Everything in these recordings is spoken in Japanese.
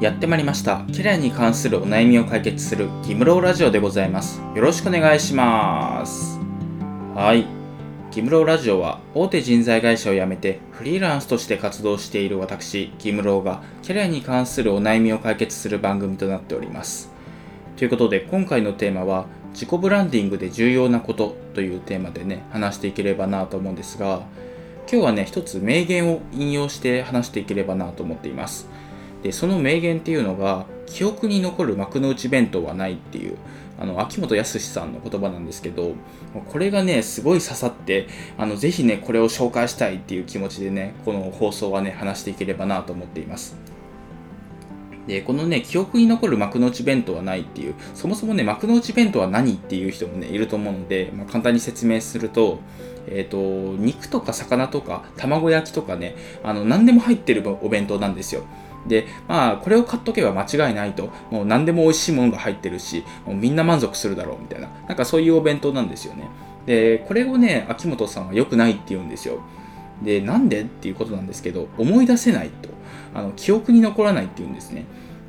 やってまいりました。キャリアに関するお悩みを解決するギムローラジオでございます。よろしくお願いします。はい。ギムローラジオは大手人材会社を辞めてフリーランスとして活動している私、ギムローがキャリアに関するお悩みを解決する番組となっております。ということで今回のテーマは自己ブランディングで重要なことというテーマでね話していければなと思うんですが今日はね一つ名言を引用して話していければなと思っていますでその名言っていうのが記憶に残る幕の内弁当はないっていうあの秋元康さんの言葉なんですけどこれがねすごい刺さってあのぜひねこれを紹介したいっていう気持ちでねこの放送はね話していければなと思っています。でこのね記憶に残る幕の内弁当はないっていうそもそもね幕の内弁当は何っていう人もねいると思うので、まあ、簡単に説明すると,、えーと、肉とか魚とか卵焼きとかねあの何でも入ってるお弁当なんですよ。でまあこれを買っとけば間違いないと。もう何でも美味しいものが入ってるしもうみんな満足するだろうみたいな。なんかそういうお弁当なんですよね。でこれをね秋元さんは良くないって言うんですよ。でなんでっていうことなんですけど思い出せないと。あの記憶に残らないって言うんですね。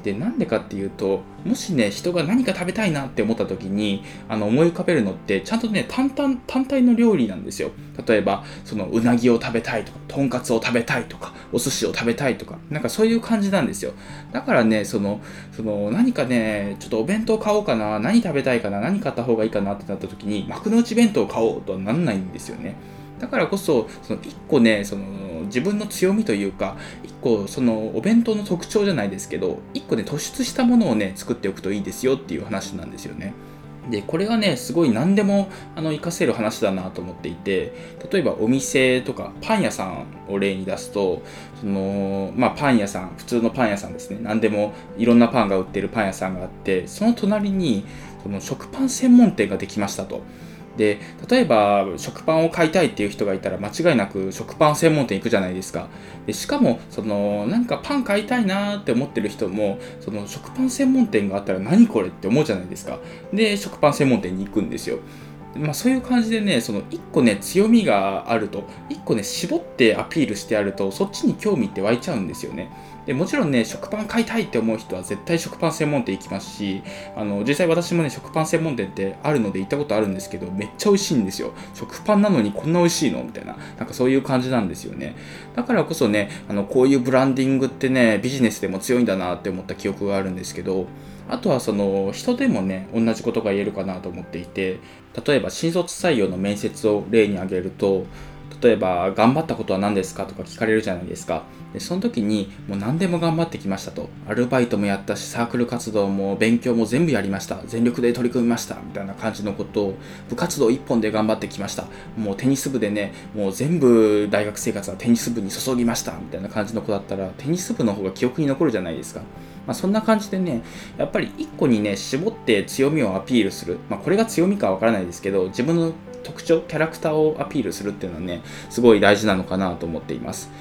でなんでかっていうともしね人が何か食べたいなって思った時にあの思い浮かべるのってちゃんとね単々単体の料理なんですよ。例えばそのうなぎを食べたいとかとんかつを食べたいとかお寿司を食べたいとかなんかそういう感じなんですよ。だからねそのその何かねちょっとお弁当買おうかな何食べたいかな何買った方がいいかなってなった時に幕の内弁当を買おうとはなんないんですよね。だからこそその1個ねその自分の強みというか1個そのお弁当の特徴じゃないですけど1個ね突出したものをね作っておくといいですよっていう話なんですよね。でこれがねすごい何でもあの活かせる話だなと思っていて例えばお店とかパン屋さんを例に出すとその、まあ、パン屋さん普通のパン屋さんですね何でもいろんなパンが売ってるパン屋さんがあってその隣にその食パン専門店ができましたと。で例えば食パンを買いたいっていう人がいたら間違いなく食パン専門店行くじゃないですか。でしかもそのなんかパン買いたいなって思ってる人もその食パン専門店があったら何これって思うじゃないですか。で食パン専門店に行くんですよ。まあ、そういう感じでね、その1個ね、強みがあると、1個ね、絞ってアピールしてあると、そっちに興味って湧いちゃうんですよね。でもちろんね、食パン買いたいって思う人は絶対食パン専門店行きますし、あの実際私もね、食パン専門店ってあるので行ったことあるんですけど、めっちゃ美味しいんですよ。食パンなのにこんな美味しいの？みたいな、なんかそういう感じなんですよね。だからこそね、あのこういうブランディングってね、ビジネスでも強いんだなって思った記憶があるんですけど、あとはその人でもね、同じことが言えるかなと思っていて、例えば新卒採用の面接を例に挙げると、例えば頑張ったことは何ですかとか聞かれるじゃないですか。でその時にもう何でも頑張ってきましたと。アルバイトもやったしサークル活動も勉強も全部やりました。全力で取り組みました。みたいな感じのことを部活動1本で頑張ってきました。もうテニス部でねもう全部大学生活はテニス部に注ぎました。みたいな感じの子だったらテニス部の方が記憶に残るじゃないですか。まあ、そんな感じでね、やっぱり1個にね、絞って強みをアピールする。まあ、これが強みかわからないですけど、自分の特徴、キャラクターをアピールするっていうのはね、すごい大事なのかなと思っています。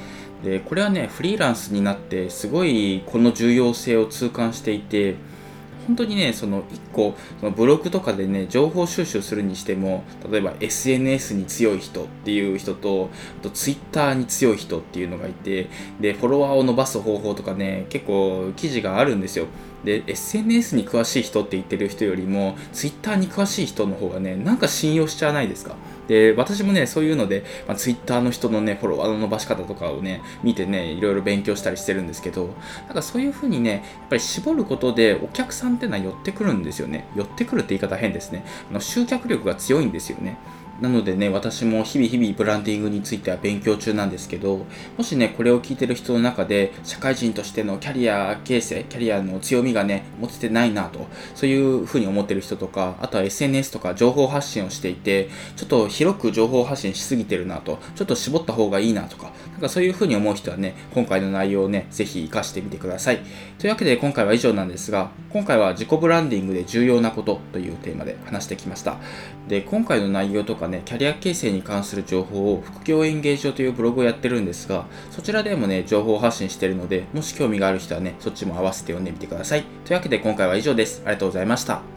で、これはね、フリーランスになって、すごいこの重要性を痛感していて、本当にね、その1個、そのブログとかでね、情報収集するにしても、例えば SNS に強い人っていう人と、あと Twitter に強い人っていうのがいて、で、フォロワーを伸ばす方法とかね、結構記事があるんですよ。で、SNS に詳しい人って言ってる人よりも、Twitter に詳しい人の方がね、なんか信用しちゃわないですか？で、私もね、そういうので、まあ、Twitter の人のね、フォロワーの伸ばし方とかをね、見てね、いろいろ勉強したりしてるんですけど、なんかそういう風にね、やっぱり絞ることでお客さんってのは寄ってくるんですよね。寄ってくるって言い方変ですね。あの集客力が強いんですよね。なのでね、私も日々日々ブランディングについては勉強中なんですけど、もしね、これを聞いてる人の中で、社会人としてのキャリア形成、キャリアの強みがね、持ててないなと、そういうふうに思ってる人とか、あとは SNS とか情報発信をしていて、ちょっと広く情報発信しすぎてるなと、ちょっと絞った方がいいなとか、なんかそういうふうに思う人はね、今回の内容をね、ぜひ活かしてみてください。というわけで今回は以上なんですが、今回は自己ブランディングで重要なことというテーマで話してきました。で、今回の内容とかね、キャリア形成に関する情報を副業演芸場というブログをやってるんですが、そちらでもね、情報発信してるので、もし興味がある人はね、そっちも合わせて読んでみてください。というわけで今回は以上です。ありがとうございました。